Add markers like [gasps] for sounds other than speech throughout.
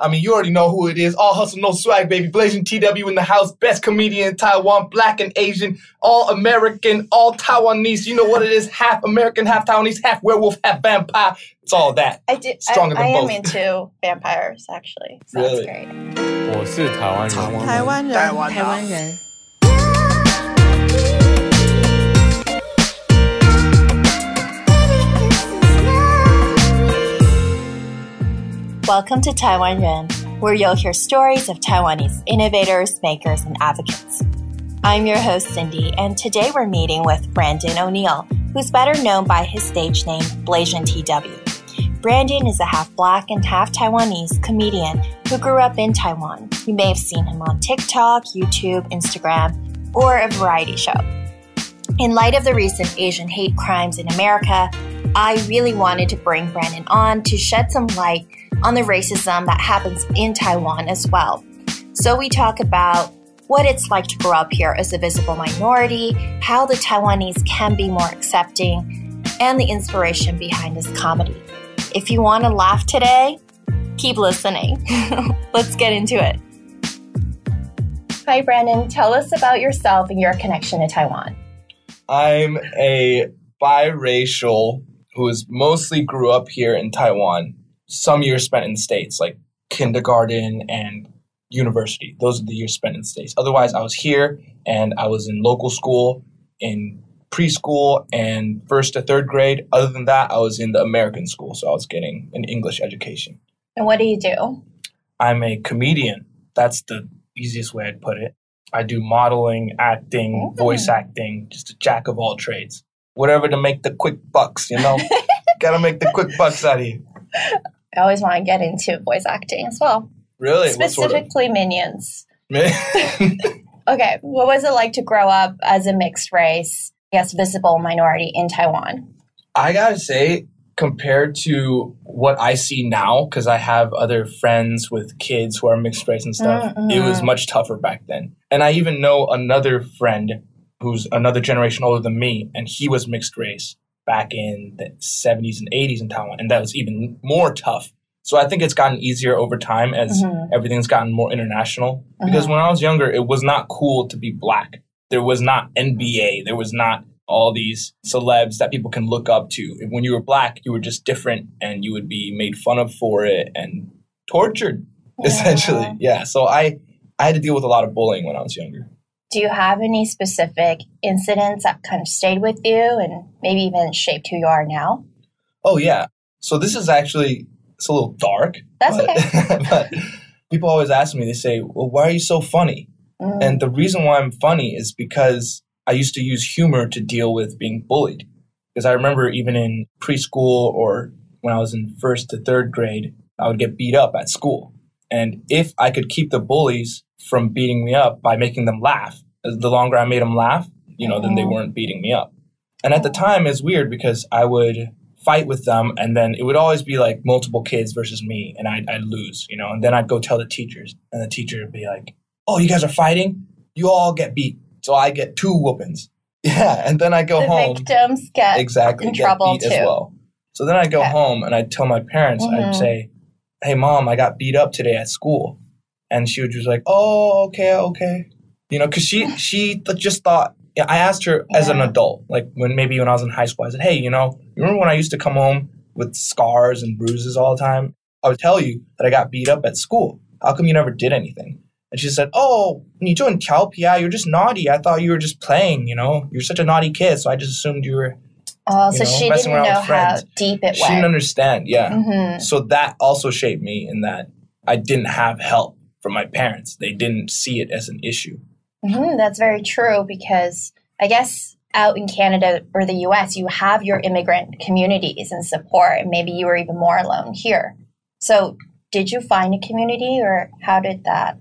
I mean, you already know who it is. All hustle, no swag, baby. Blasian TW in the house. Best comedian in Taiwan. Black and Asian. All American. All Taiwanese. You know what it is? Half American, half Taiwanese, half werewolf, half vampire. It's all that. I do. Stronger I, than I both. am into [laughs] vampires, actually. So really? that's great. Oh, 我是台湾人。台湾人。台湾人。台湾人。Welcome to Taiwan Ren, where you'll hear stories of Taiwanese innovators, makers, and advocates. I'm your host, Cindy, and today we're meeting with Brandon O'Neill, who's better known by his stage name, Blasian TW. Brandon is a half black and half Taiwanese comedian who grew up in Taiwan. You may have seen him on TikTok, YouTube, Instagram, or a variety show. In light of the recent Asian hate crimes in America, I really wanted to bring Brandon on to shed some light on the racism that happens in Taiwan as well. So we talk about what it's like to grow up here as a visible minority, how the Taiwanese can be more accepting, and the inspiration behind this comedy. If you want to laugh today, keep listening. [laughs] Let's get into it. Hi, Brandon. Tell us about yourself and your connection to Taiwan. I'm a biracial who is mostly grew up here in Taiwan. Some years spent in the States, like kindergarten and university. Those are the years spent in the States. Otherwise, I was here and I was in local school, in preschool, and first to third grade. Other than that, I was in the American school, so I was getting an English education. And what do you do? I'm a comedian. That's the easiest way I'd put it. I do modeling, acting, Mm. voice acting, just a jack of all trades. Whatever to make the quick bucks, you know? [laughs] Gotta make the quick bucks out of you. I always want to get into voice acting as well, Really? What sort of- specifically Minions. [laughs] Okay, what was it like to grow up as a mixed race, yes, visible minority in Taiwan? I gotta say, compared to what I see now, because I have other friends with kids who are mixed race and stuff, Mm, it was much tougher back then. And I even know another friend who's another generation older than me, and he was mixed race back in the 70s and 80s in Taiwan, and that was even more tough. So I think it's gotten easier over time as Mhm. everything's gotten more international. Because Mhm. when I was younger, it was not cool to be black. There was not NBA. There was not all these celebs that people can look up to. When you were black, you were just different and you would be made fun of for it and tortured, essentially. Yeah. So I, I had to deal with a lot of bullying when I was younger. Do you have any specific incidents that kind of stayed with you and maybe even shaped who you are now? Oh, yeah. So this is actually, it's a little dark. That's but, okay. [laughs] but people always ask me, they say, well, why are you so funny? Mm. And the reason why I'm funny is because I used to use humor to deal with being bullied. Because I remember even in preschool or when I was in first to third grade, I would get beat up at school. And if I could keep the bullies from beating me up by making them laugh, the longer I made them laugh, you know, then they Mhm. weren't beating me up. And at the time, it's weird because I would fight with them and then it would always be like multiple kids versus me and I'd, I'd lose, you know, and then I'd go tell the teachers and the teacher would be like, oh, you guys are fighting? You all get beat. So I get two whoopings. [laughs] Yeah. And then I go the home. victims get exactly. in get trouble too. as well. So then I'd go Okay. home and I'd tell my parents, Mhm. I'd say, hey, mom, I got beat up today at school and she was just like, "Oh, okay, okay," you know, because she she just thought. Yeah, I asked her yeah. as an adult, like when maybe when I was in high school, I said, "Hey, you know, you remember when I used to come home with scars and bruises all the time? I would tell you that I got beat up at school. How come you never did anything?" And she said, "Oh, you doing Cal PI? You're just naughty. I thought you were just playing. You know, you're such a naughty kid, so I just assumed you were." Oh, you so know, she didn't know how deep it she went. She didn't understand, yeah. Mm-hmm. So that also shaped me in that I didn't have help from my parents. They didn't see it as an issue. hmm That's very true because I guess out in Canada or the US, you have your immigrant communities and support, and maybe you were even more alone here. So, did you find a community or how did that?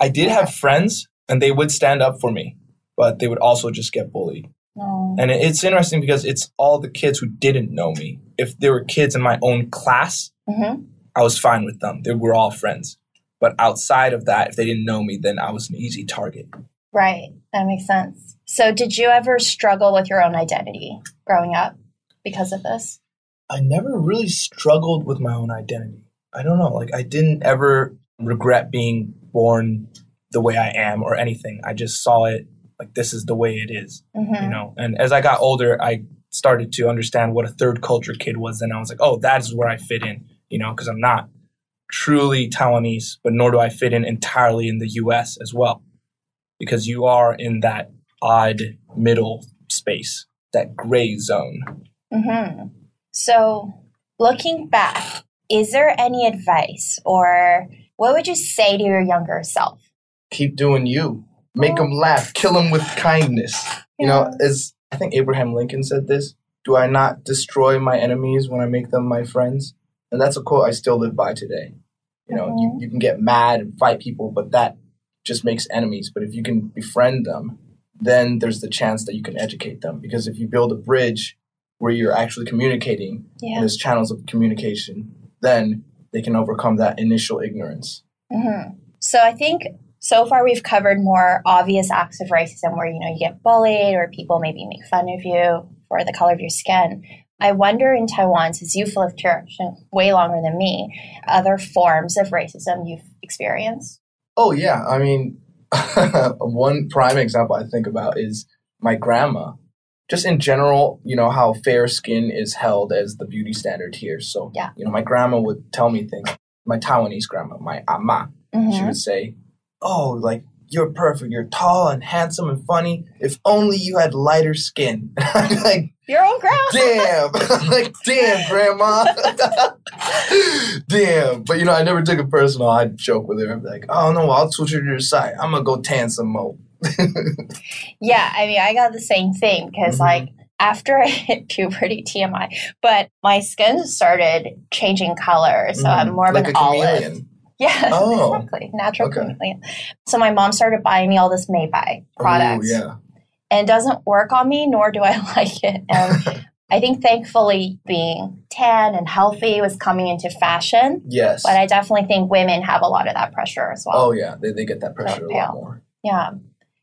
I did have friends, and they would stand up for me, but they would also just get bullied. Oh, And it's interesting because it's all the kids who didn't know me. If there were kids in my own class, hmm I was fine with them. They were all friends. But outside of that, if they didn't know me, then I was an easy target. Right. That makes sense. So, did you ever struggle with your own identity growing up because of this? I never really struggled with my own identity. I don't know. Like I didn't ever regret being born the way I am or anything. I just saw it like this is the way it is, Mhm. you know. And as I got older, I started to understand what a third culture kid was, and I was like, oh, that's where I fit in, you know, because I'm not truly Taiwanese, but nor do I fit in entirely in the U.S. as well, because you are in that odd middle space, that gray zone. Mm-hmm. So, looking back, is there any advice or what would you say to your younger self? keep doing you. Make them laugh. Kill them with kindness. You know, as I think Abraham Lincoln said this Do I not destroy my enemies when I make them my friends? And that's a quote I still live by today. You know, you, you can get mad and fight people, but that just makes enemies. But if you can befriend them, then there's the chance that you can educate them. Because if you build a bridge where you're actually communicating, and there's channels of communication, then they can overcome that initial ignorance. hmm So, I think so far we've covered more obvious acts of racism where you know you get bullied or people maybe make fun of you for the color of your skin. I wonder in Taiwan, since you've lived here way longer than me, other forms of racism you've experienced. Oh yeah, I mean, [laughs] one prime example I think about is my grandma. Just in general, you know how fair skin is held as the beauty standard here. So, Yeah. you know, my grandma would tell me things. My Taiwanese grandma, my ama, she Mhm. would say, "Oh, like you're perfect. You're tall and handsome and funny. If only you had lighter skin." I'm [laughs] like, Your own grandma. damn, I'm [laughs] [laughs] like, damn, grandma, damn. But you know, I never took it personal. I'd joke with her. I'd be like, oh no, I'll switch her to your side. I'm gonna go tan some more. Yeah, I mean, I got the same thing because, Mhm. like, after I hit puberty, TMI, but my skin started changing color. So I'm more of Mm-hmm. like an a olive. chameleon. Yeah, [laughs] Oh. exactly. Natural Okay. So my mom started buying me all this meibai products. Ooh, yeah. And it doesn't work on me, nor do I [laughs] like it. And [laughs] I think thankfully being tan and healthy was coming into fashion. Yes. But I definitely think women have a lot of that pressure as well. oh yeah, they, they get that pressure a Yeah. lot more. Yeah.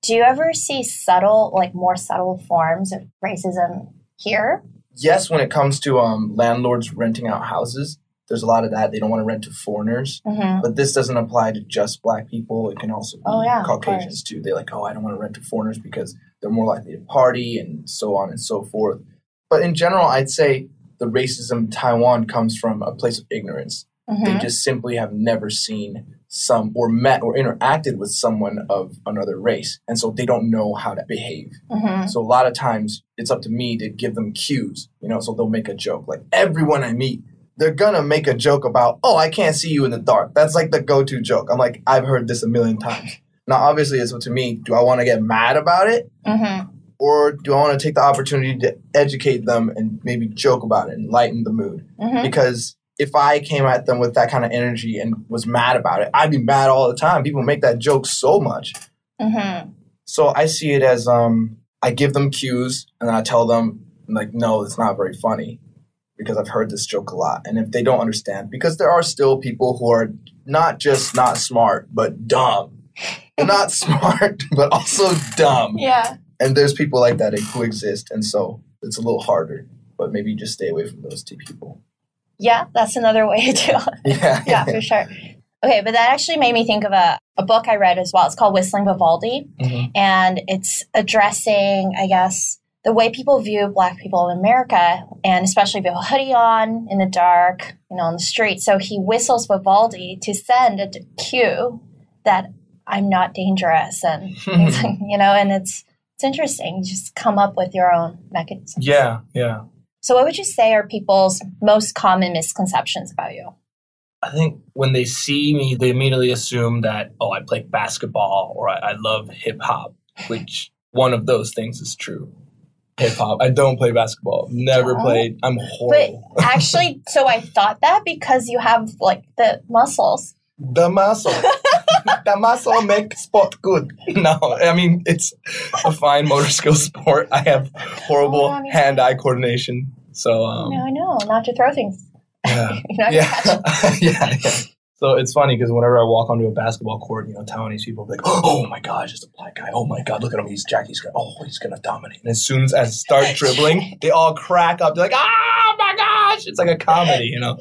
Do you ever see subtle, like more subtle forms of racism here? Yes, when it comes to um, landlords renting out houses, there's a lot of that. They don't want to rent to foreigners. Mm-hmm. But this doesn't apply to just black people. It can also be Oh, yeah, Caucasians too. They're like, oh, I don't want to rent to foreigners because they're more likely to party and so on and so forth. But in general, I'd say the racism in Taiwan comes from a place of ignorance. They Mm-hmm. just simply have never seen some or met or interacted with someone of another race. And so they don't know how to behave. Mm-hmm. So a lot of times it's up to me to give them cues, you know, so they'll make a joke. Like everyone I meet, they're gonna make a joke about, oh, I can't see you in the dark. That's like the go-to joke. I'm like, I've heard this a million times. Now, obviously, it's to me. Do I want to get mad about it, Mm-hmm. or do I want to take the opportunity to educate them and maybe joke about it and lighten the mood? Mm-hmm. Because if I came at them with that kind of energy and was mad about it, I'd be mad all the time. People make that joke so much. Mm-hmm. So I see it as um, I give them cues and I tell them like, no, it's not very funny because I've heard this joke a lot. And if they don't understand, because there are still people who are not just not smart but dumb, not [laughs] smart but also dumb, Yeah. and there's people like that who exist, and so it's a little harder. But maybe just stay away from those two people. Yeah, that's another way to do it. [laughs] Yeah, yeah, for sure. Okay, but that actually made me think of a, a book I read as well. It's called Whistling Vivaldi, Mhm. and it's addressing, I guess, the way people view Black people in America, and especially if you have a hoodie on in the dark, you know, on the street. So he whistles Vivaldi to send a cue that I'm not dangerous, and [laughs] you know, and it's it's interesting. You just come up with your own mechanisms. yeah, yeah. So, what would you say are people's most common misconceptions about you? I think when they see me, they immediately assume that, oh, I play basketball or I, I love hip hop, which one of those things is true. Hip hop. I don't play basketball. Never played. I'm horrible. But actually, [laughs] so I thought that because you have like the muscles. the muscle. [laughs] the muscle makes sport good. [laughs] No, I mean, it's a fine motor skill sport. I have horrible Oh, I mean- hand eye coordination. So, um, no, I know, not to throw things. yeah. You're not gonna catch yeah, yeah, yeah. So it's funny because whenever I walk onto a basketball court, you know, Taiwanese people like, "Oh my gosh, it's a black guy! Oh my god, look at him! He's Jackie's guy. Oh, he's gonna dominate!" And as soon as I start [laughs] dribbling, they all crack up. They're like, "Oh my gosh, it's like a comedy, you know,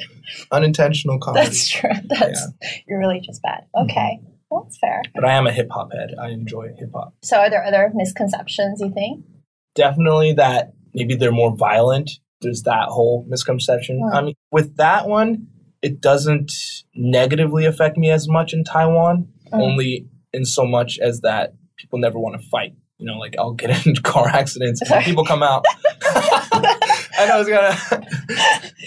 unintentional comedy. That's true. That's you're really just bad. Okay, well, that's fair. But I am a hip hop head. I enjoy hip hop. So, are there other misconceptions you think? Definitely that maybe they're more violent. There's that whole misconception. Hmm. I mean, with that one, it doesn't negatively affect me as much in Taiwan, Mm. only in so much as that people never want to fight. You know, like I'll get [laughs] in car accidents. and People come out. [laughs] and I was gonna,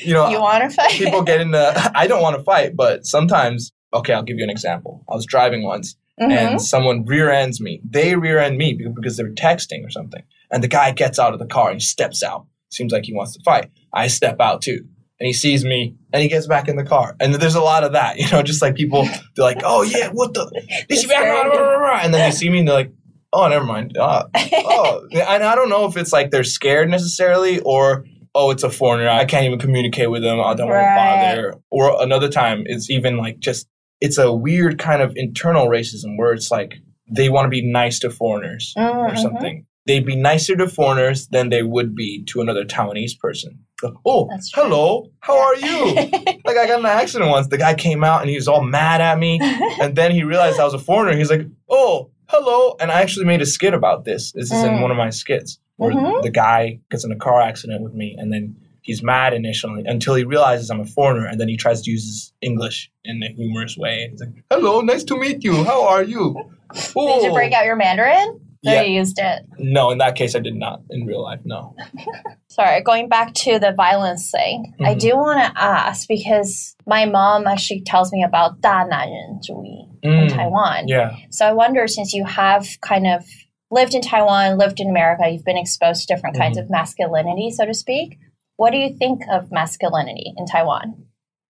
you know, you want to fight? people get into. I don't want to fight, but sometimes. Okay, I'll give you an example. I was driving once, Mhm. and someone rear ends me. They rear end me because they're texting or something. And the guy gets out of the car and he steps out. Seems like he wants to fight. I step out too. And he sees me and he gets back in the car. And there's a lot of that, you know, just like people, they're like, oh yeah, what the? [laughs] This is back, rah, rah, rah, rah." And then they see me and they're like, oh, never mind. Uh, [laughs] oh, and I don't know if it's like they're scared necessarily or oh, it's a foreigner. I can't even communicate with them. I don't want to bother. Or another time, it's even like just it's a weird kind of internal racism where it's like they want to be nice to foreigners or Mhm. something. They'd be nicer to foreigners than they would be to another Taiwanese person. Oh, hello, how are you? [laughs] like I got in an accident once. The guy came out and he was all mad at me, [laughs] and then he realized I was a foreigner. He's like, "Oh, hello," and I actually made a skit about this. This is in Mm. one of my skits where Mhm. the guy gets in a car accident with me, and then he's mad initially until he realizes I'm a foreigner, and then he tries to use his English in a humorous way. He's like, "Hello, nice to meet you. How are you?" Did you "Oh." break out your Mandarin? Or Yeah. you used it? No, in that case, I did not in real life. No. [laughs] Sorry, going back to the violence thing, I Mhm. do want to ask because my mom actually tells me about 大男人主义 in Mm, Taiwan. Yeah. So I wonder, since you have kind of lived in Taiwan, lived in America, you've been exposed to different kinds of masculinity, so to speak. What do you think of masculinity in Taiwan?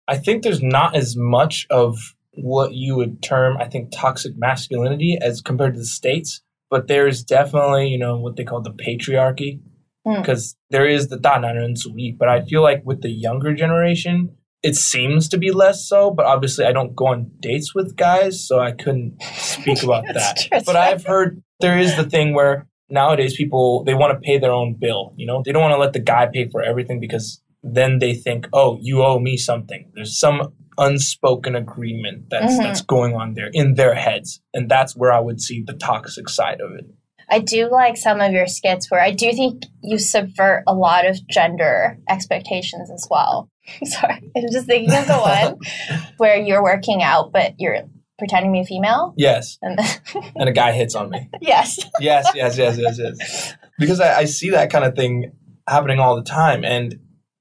I think there's not as much of what you would term, I think, toxic masculinity as compared to the states. but there's definitely you know what they call the patriarchy hmm. because mm. there is the Dananrenzuyi, but I feel like with the younger generation it seems to be less so but obviously I don't go on dates with guys so I couldn't speak about that true, but I've heard there is the thing where nowadays people they want to pay their own bill you know they don't want to let the guy pay for everything because then they think oh you owe me something there's some unspoken agreement that's Mhm. that's going on there in their heads, and that's where I would see the toxic side of it. I do like some of your skits where I do think you subvert a lot of gender expectations as well. [laughs] Sorry, I'm just thinking of the one [laughs] where you're working out, but you're pretending to be female. Yes, And [laughs] and a guy hits on me. yes, Yes, yes, yes, yes, yes. Because I, I see that kind of thing happening all the time. And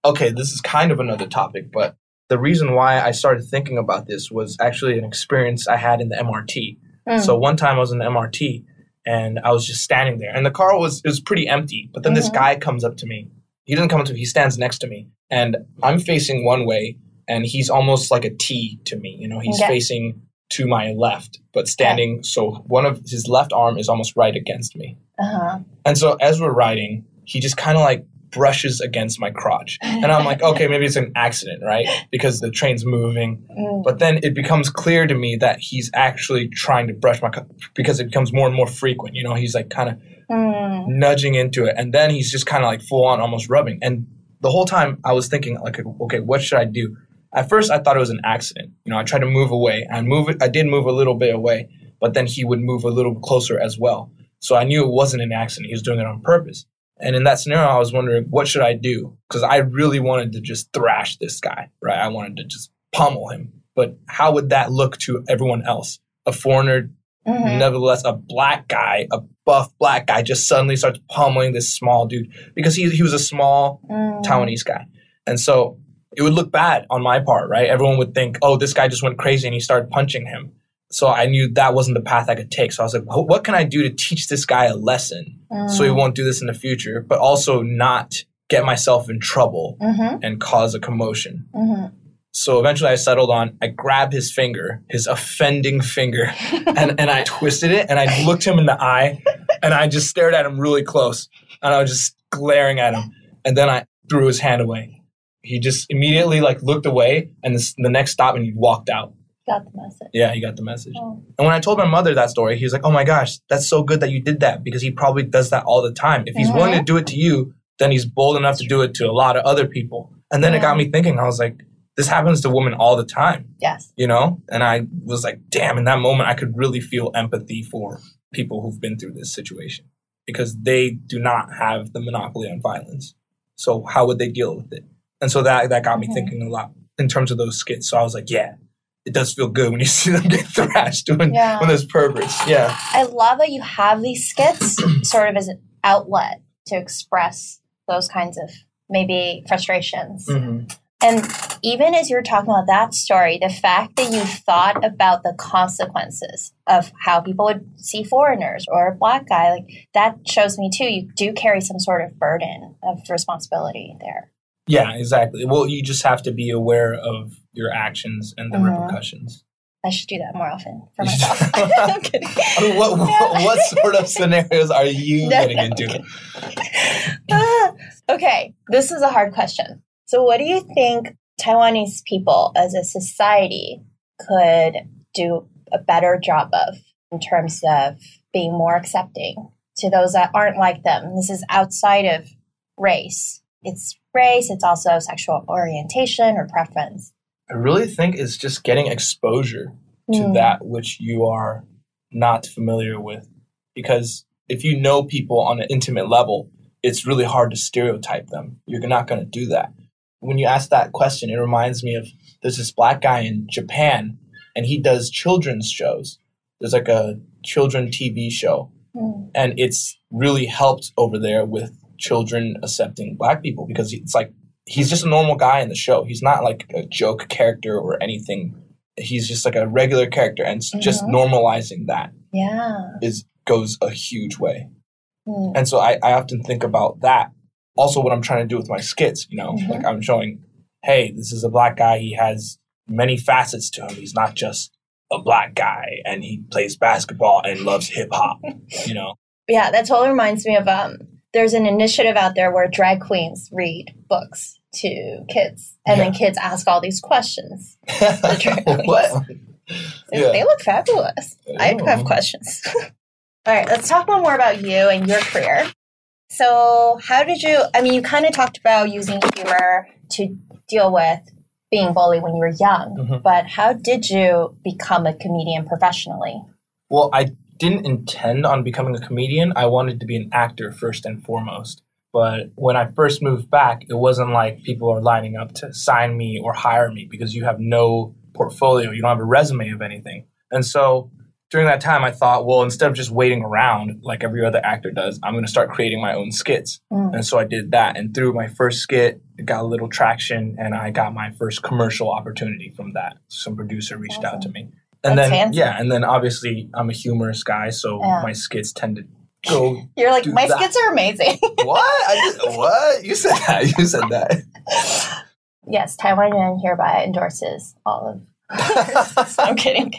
okay, this is kind of another topic, but the reason why I started thinking about this was actually an experience I had in the MRT. Mm. So one time I was in the MRT and I was just standing there, and the car was it was pretty empty. But then this Mhm. guy comes up to me. He doesn't come up to me. He stands next to me, and I'm facing one way, and he's almost like a T to me. You know, he's Okay. facing to my left, but standing. So one of his left arm is almost right against me. uh-huh. And so as we're riding, he just kind of like brushes against my crotch. And I'm like, okay, maybe it's an accident, right? Because the train's moving. Mm. But then it becomes clear to me that he's actually trying to brush my co- because it becomes more and more frequent. You know, he's like kind of Mm. nudging into it, and then he's just kind of like full on almost rubbing. And the whole time I was thinking, like, okay, what should I do? At first, I thought it was an accident. You know, I tried to move away. I move it. I did move a little bit away, but then he would move a little closer as well. So I knew it wasn't an accident. He was doing it on purpose. And in that scenario, I was wondering, what should I do? Because I really wanted to just thrash this guy, right? I wanted to just pummel him. But how would that look to everyone else? A foreigner Mhm. Nevertheless, a black guy, a buff black guy, just suddenly starts pummeling this small dude because he, he was a small Mm. Taiwanese guy. And so it would look bad on my part, right? Everyone would think, oh, this guy just went crazy and he started punching him. So I knew that wasn't the path I could take. So I was like, what can I do to teach this guy a lesson so he Mm. won't do this in the future, but also not get myself in trouble Mhm. and cause a commotion? Mhm. So eventually I settled on I grabbed his finger, his offending finger, [laughs] and, and I twisted it and I looked him in the eye and I just stared at him really close and I was just glaring at him. And then I threw his hand away. He just immediately like looked away and this, the next stop and he walked out. Got the message. Yeah, he got the message. Oh. And when I told my mother that story, he was like, "Oh my gosh, that's so good that you did that because he probably does that all the time. If he's willing to do it to you, then he's bold enough to do it to a lot of other people." And then it got me thinking, I was like, this happens to women all the time, Yes. you know? And I was like, damn, in that moment, I could really feel empathy for people who've been through this situation because they do not have the monopoly on violence. So how would they deal with it? And so that, that got me Mhm. thinking a lot in terms of those skits. So I was like, yeah, it does feel good when you [laughs] see them get thrashed when, Yeah. when there's perverts. Yeah. I love that you have these skits [clears throat] sort of as an outlet to express those kinds of maybe frustrations. Mm-hmm. And even as you're talking about that story, the fact that you thought about the consequences of how people would see foreigners or a black guy, like that shows me too, you do carry some sort of burden of responsibility there. Yeah, exactly. Well, you just have to be aware of your actions and the Mhm. repercussions. I should do that more often for myself. [laughs] [laughs] I'm kidding. I mean, what, what, what sort of scenarios are you [laughs] No, getting no, into? Okay, this is a hard question. So, what do you think Taiwanese people as a society could do a better job of in terms of being more accepting to those that aren't like them? This is outside of race. It's race, it's also sexual orientation or preference. I really think it's just getting exposure to Hmm. that which you are not familiar with. Because if you know people on an intimate level, it's really hard to stereotype them. You're not going to do that. When you ask that question, it reminds me of there's this black guy in Japan and he does children's shows. There's like a children TV show Hmm. and it's really helped over there with children accepting black people because it's like he's just a normal guy in the show. He's not like a joke character or anything. He's just like a regular character, and s- just normalizing that Yeah. is goes a huge way. Hmm. And so I, I often think about that. Also, what I'm trying to do with my skits, you know, Mhm. like I'm showing, hey, this is a black guy. He has many facets to him. He's not just a black guy, and he plays basketball and loves hip hop. [laughs] You know, Yeah, that totally reminds me of um there's an initiative out there where drag queens read books to kids and then kids ask all these questions. [laughs] drag queens. what? They, Yeah. they look fabulous. I Oh. have questions. [laughs] all right, let's talk more about you and your career. So, how did you I mean, you kind of talked about using humor to deal with being bullied when you were young, Mhm. but how did you become a comedian professionally? Well, I didn't intend on becoming a comedian. I wanted to be an actor first and foremost. But when I first moved back, it wasn't like people are lining up to sign me or hire me because you have no portfolio, you don't have a resume of anything. And so during that time, I thought, well, instead of just waiting around like every other actor does, I'm going to start creating my own skits. Mm. And so I did that. And through my first skit, it got a little traction and I got my first commercial opportunity from that. Some producer reached out to me. And That's then, fancy. yeah, and then obviously I'm a humorous guy, so Yeah. my skits tend to go, [laughs] You're like, my that. skits are amazing. [laughs] what? I did, what? You said that. You said that. yes, Taiwan Ren hereby endorses all of. [laughs] I'm kidding.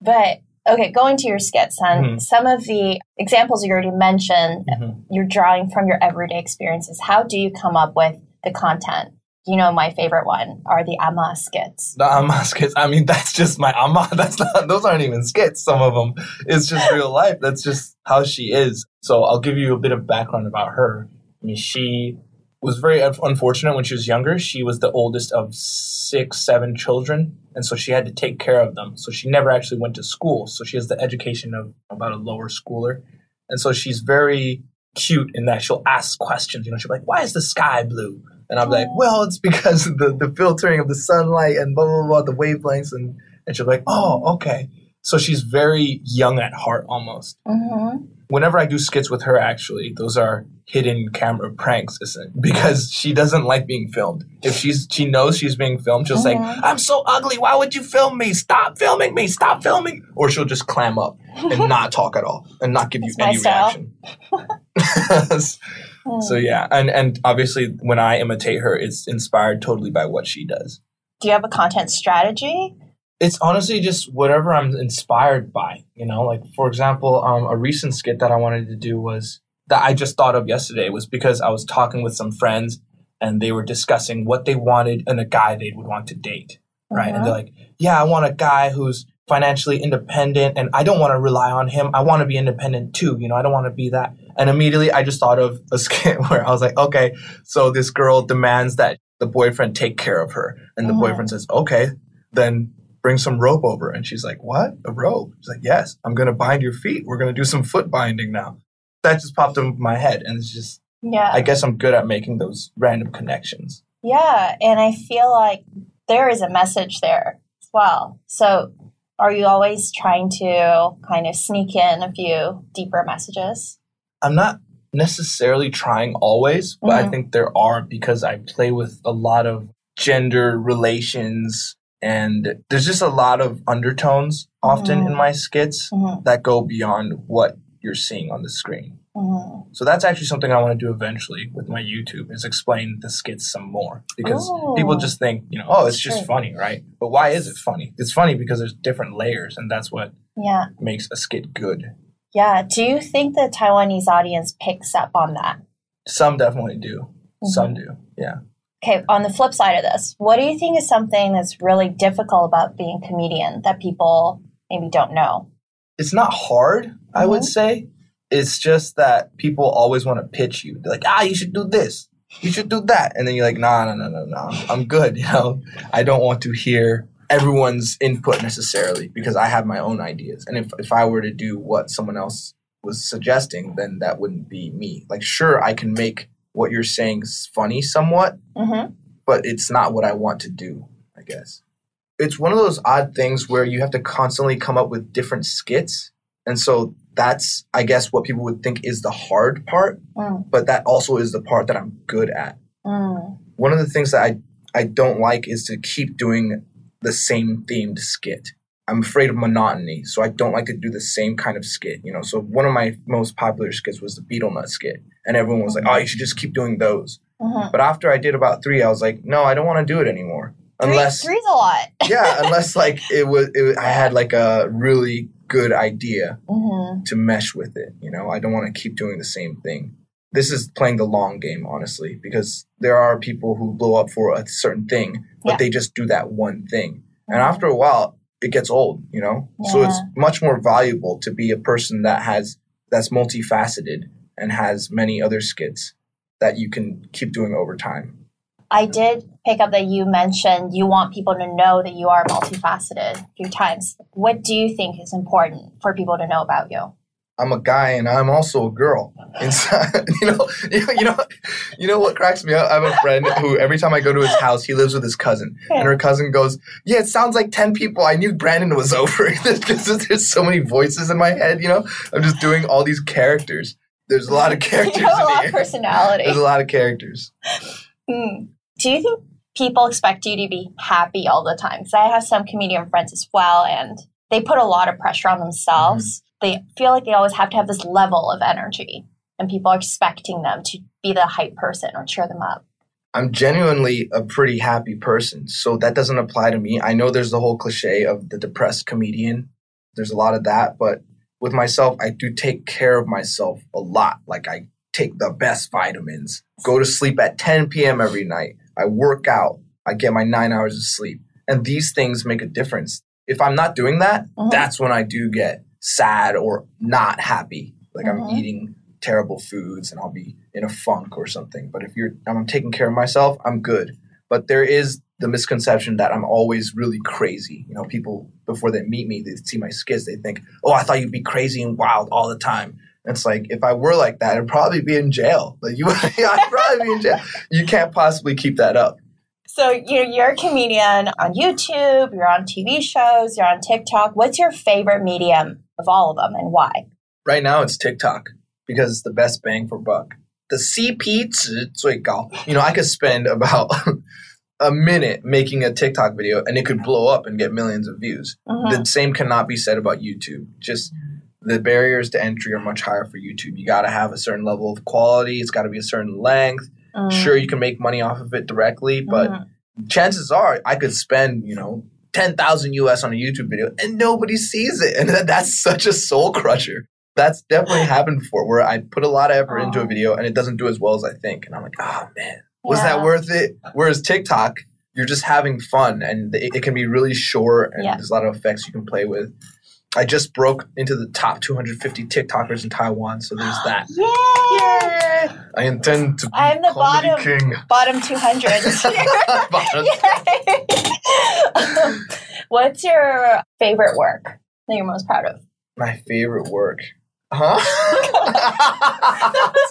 But okay, going to your skits, and Mhm. some of the examples you already mentioned, Mhm. you're drawing from your everyday experiences. How do you come up with the content? You know, my favorite one are the Ama skits. The Amma [laughs] skits. I mean, that's just my Amma. [laughs] That's not. Those aren't even skits. Some of them. It's just real life. That's just how she is. So I'll give you a bit of background about her. I mean, she was very unfortunate when she was younger. She was the oldest of six, seven children, and so she had to take care of them. So she never actually went to school. So she has the education of about a lower schooler, and so she's very cute in that she'll ask questions. You know, she'll be like, "Why is the sky blue?" And I'm like, "Well, it's because of the the filtering of the sunlight and blah blah blah, the wavelengths." And and she'll like, "Oh, okay." So she's very young at heart almost Mm-hmm. whenever I do skits with her, actually, those are hidden camera pranks, isn't? [laughs] Because she doesn't like being filmed. If she's she knows she's being filmed, she'll say, Mhm. "I'm so ugly. Why would you film me? Stop filming me. Stop filming." Or she'll just clam up and [laughs] not talk at all and not give you That's my any style. reaction. [laughs] so yeah, and and obviously when I imitate her, it's inspired totally by what she does. Do you have a content strategy? it's honestly just whatever I'm inspired by. You know, like for example, um, a recent skit that I wanted to do was that I just thought of yesterday was because I was talking with some friends and they were discussing what they wanted in a guy they would want to date, right? And they're like, "Yeah, I want a guy who's financially independent and I don't want to rely on him. I want to be independent too. You know, I don't want to be that." And immediately I just thought of a [laughs] skit where I was like, "Okay, so this girl demands that the boyfriend take care of her. And the boyfriend uh-huh. says, okay, then bring some rope over. And she's like, what? A rope? She's like, yes, I'm going to bind your feet. We're going to do some foot binding now. That just popped into my head. And it's just, Yeah. I guess I'm good at making those random connections. Yeah, and I feel like there is a message there as well. So, are you always trying to kind of sneak in a few deeper messages? I'm not necessarily trying always, but I Mhm. think there are because I play with a lot of gender relations and there's just a lot of undertones often Mhm. in my skits Mm-hmm. that go beyond what you're seeing on the screen. Mm-hmm. So that's actually something I want to do eventually with my YouTube is explain the skits some more because Oh. people just think, you know, oh, it's just Sure. funny, right? But why is it funny? It's funny because there's different layers and that's what Yeah, makes a skit good. Yeah. Do you think the Taiwanese audience picks up on that? Some definitely do. Some do. Yeah. Okay, on the flip side of this, what do you think is something that's really difficult about being a comedian that people maybe don't know? it's not hard, I would Mhm. say. It's just that people always want to pitch you. They're like, ah, you should do this. You should do that. And then you're like, nah, no, no, no, no. I'm good. [laughs] You know, I don't want to hear everyone's input necessarily because I have my own ideas. And if, if I were to do what someone else was suggesting, then that wouldn't be me. Like, sure, I can make what you're saying funny somewhat, Mm-hmm. but it's not what I want to do, I guess. It's one of those odd things where you have to constantly come up with different skits. And so that's, I guess, what people would think is the hard part, Mm. but that also is the part that I'm good at. Mm. One of the things that I, I don't like is to keep doing the same themed skit. I'm afraid of monotony, so I don't like to do the same kind of skit. You know, so one of my most popular skits was the Betel Nut skit, and everyone was like, "Oh, you should just keep doing those." Mm-hmm. But after I did about three, I was like, "No, I don't want to do it anymore." Unless Three, three's a lot. [laughs] yeah, unless like it was, it, I had like a really good idea Mm-hmm. to mesh with it. You know, I don't want to keep doing the same thing. This is playing the long game, honestly, because there are people who blow up for a certain thing, but Yeah. they just do that one thing, and after a while, it gets old. You know, so it's much more valuable to be a person that has that's multifaceted and has many other skits that you can keep doing over time. I did pick up that you mentioned you want people to know that you are multifaceted a few times. What do you think is important for people to know about you? I'm a guy and I'm also a girl. Inside, [laughs] you know, you know, you know, what cracks me up? I have a friend who every time I go to his house, he lives with his cousin, and her cousin goes, "Yeah, it sounds like ten people. I knew Brandon was [laughs] over because there's so many voices in my head. You know, I'm just doing all these characters. There's a lot of characters [laughs] you have a lot of personality. There's a lot of characters. Hmm. Do you think people expect you to be happy all the time? Because I have some comedian friends as well, and they put a lot of pressure on themselves. They feel like they always have to have this level of energy, and people are expecting them to be the hype person or cheer them up. I'm genuinely a pretty happy person, so that doesn't apply to me. I know there's the whole cliche of the depressed comedian. There's a lot of that, but with myself, I do take care of myself a lot. Like I take the best vitamins, go to sleep at 10 p.m. every night. I work out, I get my nine hours of sleep. And these things make a difference. If I'm not doing that, Mhm. that's when I do get sad or not happy. Like Mhm. I'm eating terrible foods and I'll be in a funk or something. But if you're I'm taking care of myself, I'm good. But there is the misconception that I'm always really crazy. You know, people before they meet me, they see my skits, they think, "Oh, I thought you'd be crazy and wild all the time." And it's like if I were like that, I'd probably be in jail. [laughs] Like you, [laughs] I'd probably be in jail. You can't possibly keep that up. So you're, you're a comedian on YouTube, you're on TV shows, you're on TikTok. What's your favorite medium of all of them and why? Right now, it's TikTok because it's the best bang for buck. The CP 值最高. You know, I could spend about a minute making a TikTok video and it could blow up and get millions of views. Mhm. The same cannot be said about YouTube. Just the barriers to entry are much higher for YouTube. You got to have a certain level of quality. It's got to be a certain length. Mm. Sure, you can make money off of it directly, but Mhm. chances are I could spend, you know, 10,000 US on a YouTube video and nobody sees it. And that- that's such a soul crusher. That's definitely [laughs] happened before where I put a lot of effort into a video and it doesn't do as well as I think. And I'm like, oh man, was Yeah. that worth it? Whereas TikTok, you're just having fun and it, it can be really short and Yeah. there's a lot of effects you can play with. I just broke into the top 250 TikTokers in Taiwan, so there's [gasps] that. Yay! I intend to be I'm the bottom- king. Bottom 200. [laughs] [laughs] Bottom. [laughs] What's your favorite work that you're most proud of? My favorite work. Huh?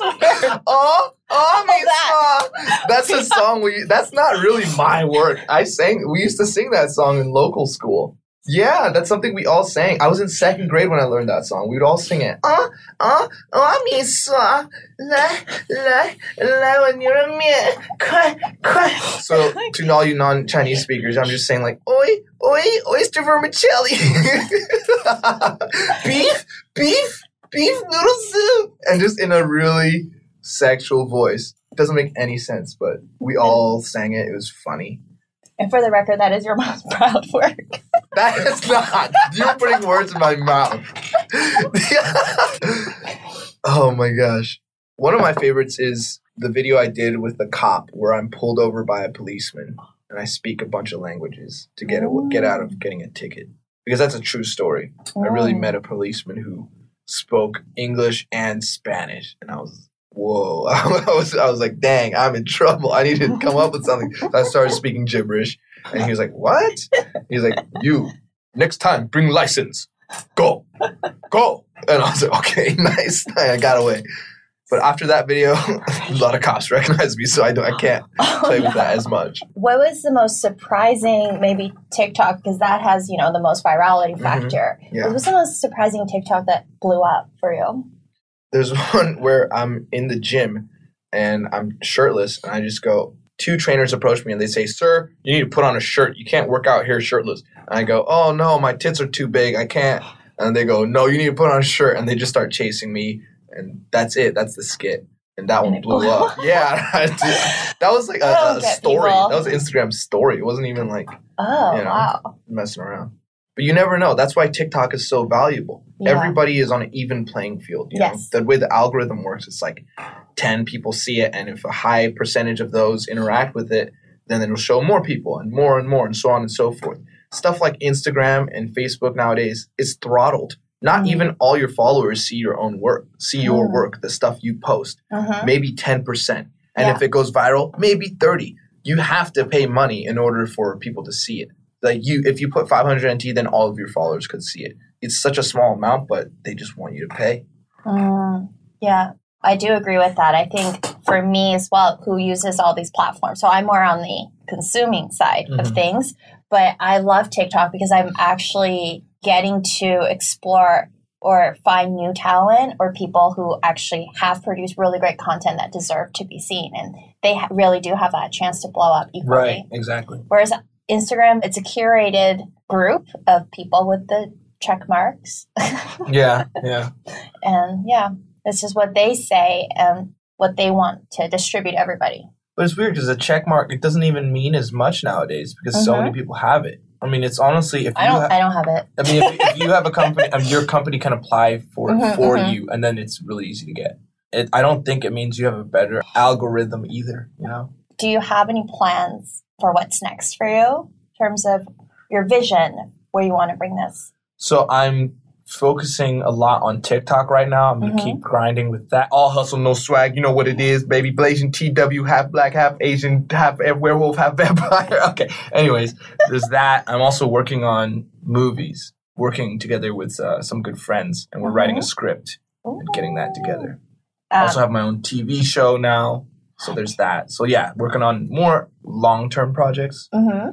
was weird. oh, oh, that. that. That's a song we. That's not really my work. I sang. We used to sing that song in local school. Yeah, that's something we all sang. I was in second grade when I learned that song. We would all sing it. Uh, uh, oh, me saw la la la when you're a. So to all you non-Chinese speakers, I'm just saying like, oi, oi, oyster vermicelli, [laughs] beef, beef, beef noodle soup, and just in a really sexual voice. Doesn't make any sense, but we all sang it. It was funny. And for the record, that is your [laughs] most proud work. That is not. You're putting words in my mouth. [laughs] oh my gosh. One of my favorites is the video I did with the cop where I'm pulled over by a policeman and I speak a bunch of languages to get a, get out of getting a ticket. Because that's a true story. I really Mm. met a policeman who spoke English and Spanish and I was whoa. [laughs] I was I was like, dang, I'm in trouble. I need to come up with something. So I started speaking gibberish and he was like, What? He's like, You, next time, bring license. Go. Go. And I was like, Okay, [laughs] nice. I got away. But after that video, [laughs] a lot of cops recognized me, so I don't I can't [gasps] Oh, play with that as much. What was the most surprising, maybe TikTok, because that has, you know, the most virality Mhm. factor. Yeah. What was the most surprising TikTok that blew up for you? There's [laughs] one where I'm in the gym and I'm shirtless and I just go, two trainers approach me and they say, Sir, you need to put on a shirt. You can't work out here shirtless. And I go, Oh no, my tits are too big. I can't. And they go, No, you need to put on a shirt. And they just start chasing me. And that's it. That's the skit. And that And one blew up. [laughs] Yeah. [laughs] That was like a, a story. people. That was an Instagram story. It wasn't even like Oh, You know. wow. messing around. But you never know. That's why TikTok is so valuable. Yeah. Everybody is on an even playing field. You Yes. know? The way the algorithm works, it's like 10 people see it, and if a high percentage of those interact with it, then it'll show more people and more and more, and so on and so forth. Stuff like Instagram and Facebook nowadays is throttled. Not Mhm. even all your followers see your own work, see your Mm. work, the stuff you post. Mhm. Maybe 10%. And Yeah. if it goes viral, maybe 30. You have to pay money in order for people to see it like you if you put 500 nt then all of your followers could see it it's such a small amount but they just want you to pay Mm, yeah, I do agree with that. I think for me as well, who uses all these platforms, so I'm more on the consuming side of Mhm. things, but I love TikTok because I'm actually getting to explore or find new talent or people who actually have produced really great content that deserve to be seen and they really do have that chance to blow up equally Right, exactly whereas instagram it's a curated group of people with the check marks [laughs] yeah yeah and yeah this is what they say and what they want to distribute everybody but it's weird because a check mark it doesn't even mean as much nowadays because so Mhm. many people have it i mean it's honestly if i you don't have i don't have it I mean, if, if you have a company, I [laughs] mean, your company can apply for it Mhm, for mhm. you, and then it's really easy to get. It, I don't think it means you have a better algorithm either. You know, do you have any plans for what's next for you in terms of your vision where you want to bring this so I'm focusing a lot on TikTok right now. I'm gonna Mhm. keep grinding with that. All hustle, no swag. You know what it is, baby. Blasian TW, half black, half Asian, half werewolf, half [laughs] vampire. Okay. Anyways, there's that. I'm also working on movies, working together with uh, some good friends, and we're writing a Mhm. script and getting that together. I Um, also have my own TV show now. So there's that. So yeah, working on more long term projects. mhm.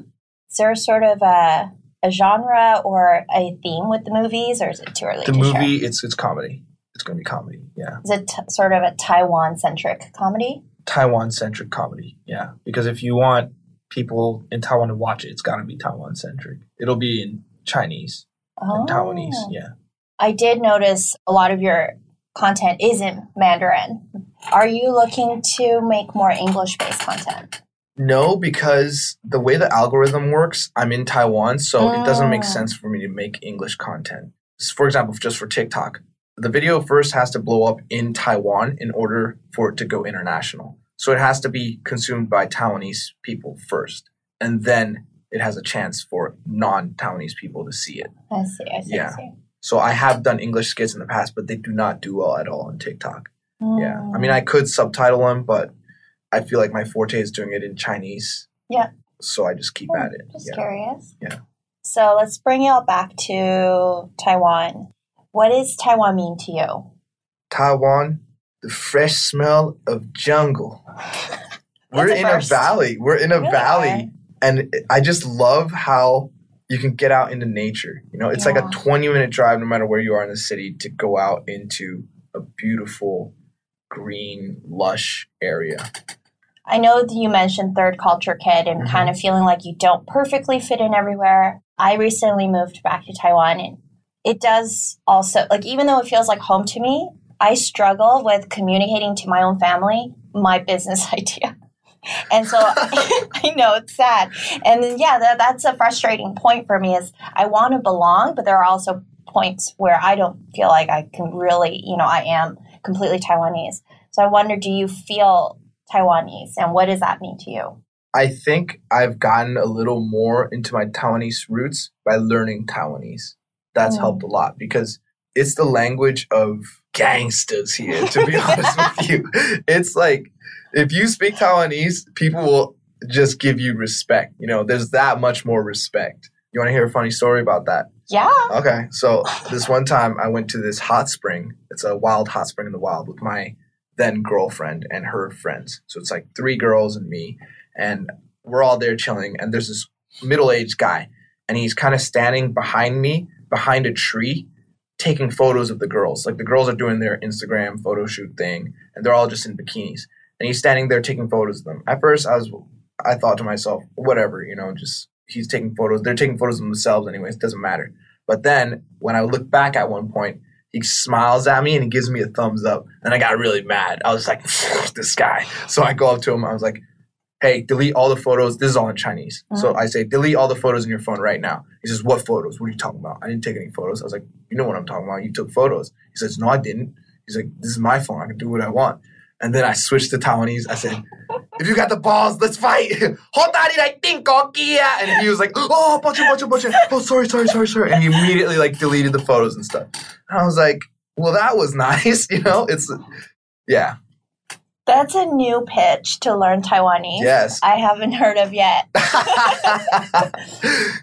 is there sort of a, a genre or a theme with the movies or is it too early The to movie, share? it's it's comedy. It's gonna be comedy. Yeah, is it t- sort of a taiwan centric comedy Taiwan centric comedy. Yeah, because if you want people in Taiwan to watch it, it's gotta be Taiwan centric. It'll be in Chinese and Taiwanese. Oh. Yeah. I did notice a lot of your content is in Mandarin. Are you looking to make more English based content? No, because the way the algorithm works, I'm in Taiwan, so it doesn't make sense mm. for me to make English content. For example, just for TikTok, the video first has to blow up in Taiwan in order for it to go international. So it has to be consumed by Taiwanese people first, and then it has a chance for non Taiwanese people to see it. I see, I see, Yeah. I see. So I have done English skits in the past, but they do not do well at all on TikTok. Yeah. I mean, I oh. could subtitle them, but I feel like my forte is doing it in Chinese. Yeah. So I just keep Oh, at it. Just Yeah. curious. Yeah. So let's bring it all back to Taiwan. What does Taiwan mean to you? Taiwan, the fresh smell of jungle. [laughs] We're a in a valley. We're in a Really valley. are. And I just love how you can get out into nature. You know, it's like a 20 minute drive, no matter where you are in the city, to go out into a beautiful, green, lush area. I know that you mentioned third culture kid and Mhm. kind of feeling like you don't perfectly fit in everywhere. I recently moved back to Taiwan and it does also, like, even though it feels like home to me, I struggle with communicating to my own family my [laughs] business [laughs] idea. And so [laughs] I know it's sad. And then, yeah, that, that's a frustrating point for me is I want to belong, but there are also points where I don't feel like I can really, you know, I am completely Taiwanese. So I wonder, do you feel Taiwanese and what does that mean to you? I think I've gotten a little more into my Taiwanese roots by learning Taiwanese. That's Mm. helped a lot because it's the language of gangsters here, to be [laughs] honest with [laughs] you. It's like if you speak Taiwanese, people will just give you respect. You know, there's that much more respect. You want to hear a funny story about that? Yeah. Okay, so this one time I went to this hot spring. It's a wild hot spring in the wild with my then girlfriend and her friends. So it's like three girls and me, and we're all there chilling. And there's this middle aged guy, and he's kind of standing behind me, behind a tree, taking photos of the girls. Like the girls are doing their Instagram photo shoot thing, and they're all just in bikinis. And he's standing there taking photos of them. At first, I was, I thought to myself, whatever, you know, just he's taking photos. They're taking photos of themselves, anyways. It doesn't matter. But then when I look back at one point, he smiles at me and he gives me a thumbs up. And I got really mad. I was like, [laughs] this guy. So I go up to him. I was like, hey, delete all the photos. This is all in Chinese. So uh-huh. I say, delete all the photos in your phone right now. He says, what photos? What are you talking about? I didn't take any photos. I was like, you know what I'm talking about. You took photos. He says, no, I didn't. He's like, this is my phone. I can do what I want. And then I switched to Taiwanese. I said, if you got the balls, let's fight. [laughs] And he was like, oh, bunch bunch bunch Oh, sorry, sorry, sorry, sorry. And he immediately like deleted the photos and stuff. And I was like, well, that was [laughs] nice. You know, it's, yeah, That's a new pitch to learn Taiwanese. yes. I haven't heard of yet. [laughs]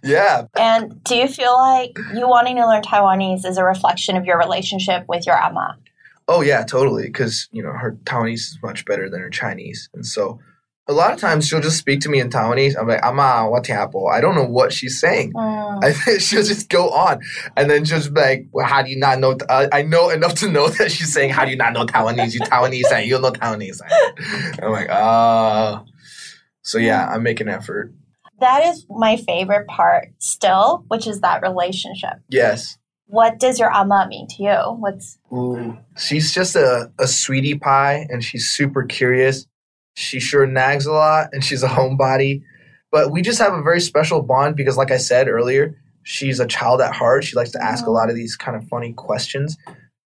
yeah, And do you feel like you wanting to learn Taiwanese is a reflection of your relationship with your ama? Oh yeah, totally. Because you know her Taiwanese is much better than her Chinese, and so a lot of times she'll just speak to me in Taiwanese. I'm like, "Ama, what apple?" I don't know what she's saying. Mm. I think [laughs] she'll just go on, and then she'll just be like, well, "How do you not know?" Uh, I know enough to know [laughs] that she's saying, "How do you not know Taiwanese? You Taiwanese, and you know Taiwanese." [laughs] I'm like, "Ah." so yeah, I'm making effort. That is my favorite part still, which is that relationship. Yes. What does your ama mean to you? What's Ooh. She's just a, a sweetie pie and she's super curious. She sure nags a lot and she's a [laughs] homebody. But we just have a very special bond because, like I said earlier, she's a child at heart. She likes to ask a mm-hmm. lot of these kind of funny questions.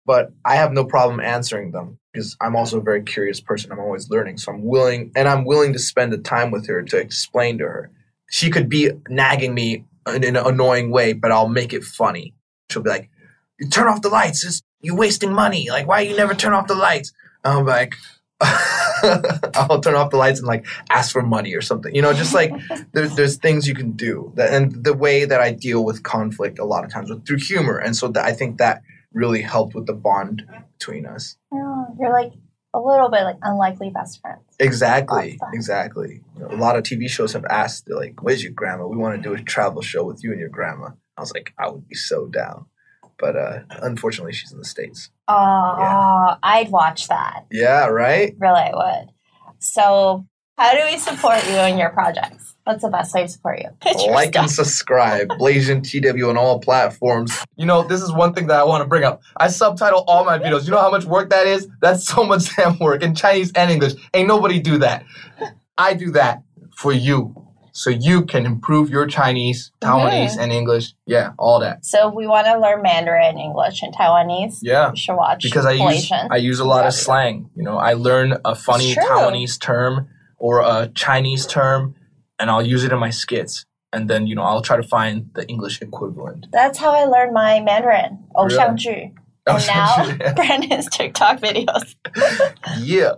But I have no problem answering them because I'm also a very curious person. I'm always learning. So I'm willing, and I'm willing to spend the time with her to explain to her. She could be nagging me in an annoying way, but I'll make it funny. She'll be like, you turn off the lights. It's, you wasting money. Like, why you never turn off the lights? I'm like, [laughs] I'll turn off the lights and like ask for money or something. You know, just like [laughs] there's there's things you can do. That, and the way that I deal with conflict a lot of times with through humor, and so that I think that really helped with the bond between us. oh, you're like a little bit like unlikely best friends. Exactly, exactly. You know, a lot of TV shows have asked, they're like, "Where's your grandma? We want to do a travel show with you and your grandma." I was like, I would be so down, but uh, unfortunately, she's in the states. Oh, I'd watch that. Yeah, right. Really, I would. So, how do we support you in your projects? What's the best way to support you? [laughs] Like and subscribe. [laughs] Blasian TW on all platforms. You know, this is one thing that I want to bring up. I subtitle all my videos. You know how much work that is? That's so much [laughs] damn work in Chinese and English. Ain't nobody do that. I do that for you So you can improve your Chinese, Taiwanese, Mhm. and English. Yeah, all that. So, if we want to learn Mandarin, English, and Taiwanese, Yeah. you should watch Because I use Malaysian. I use a lot of Yeah. slang. You know, I learn a funny It's true. Taiwanese term or a Chinese term, and I'll use it in my skits. and then you know I'll try to find the English equivalent. That's how I learned my Mandarin. 偶像剧. And now yeah. [laughs] Brandon's TikTok videos. [laughs] yeah.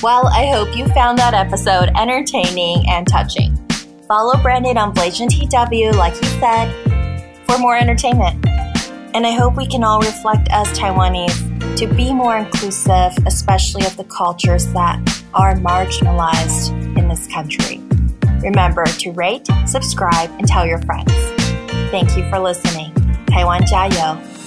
Well, I hope you found that episode entertaining and touching. Follow Brandon on Blasian TW, like he said, for more entertainment. And I hope we can all reflect as Taiwanese to be more inclusive, especially of the cultures that are marginalized in this country. Remember to rate, subscribe, and tell your friends. Thank you for listening. Taiwan 加油!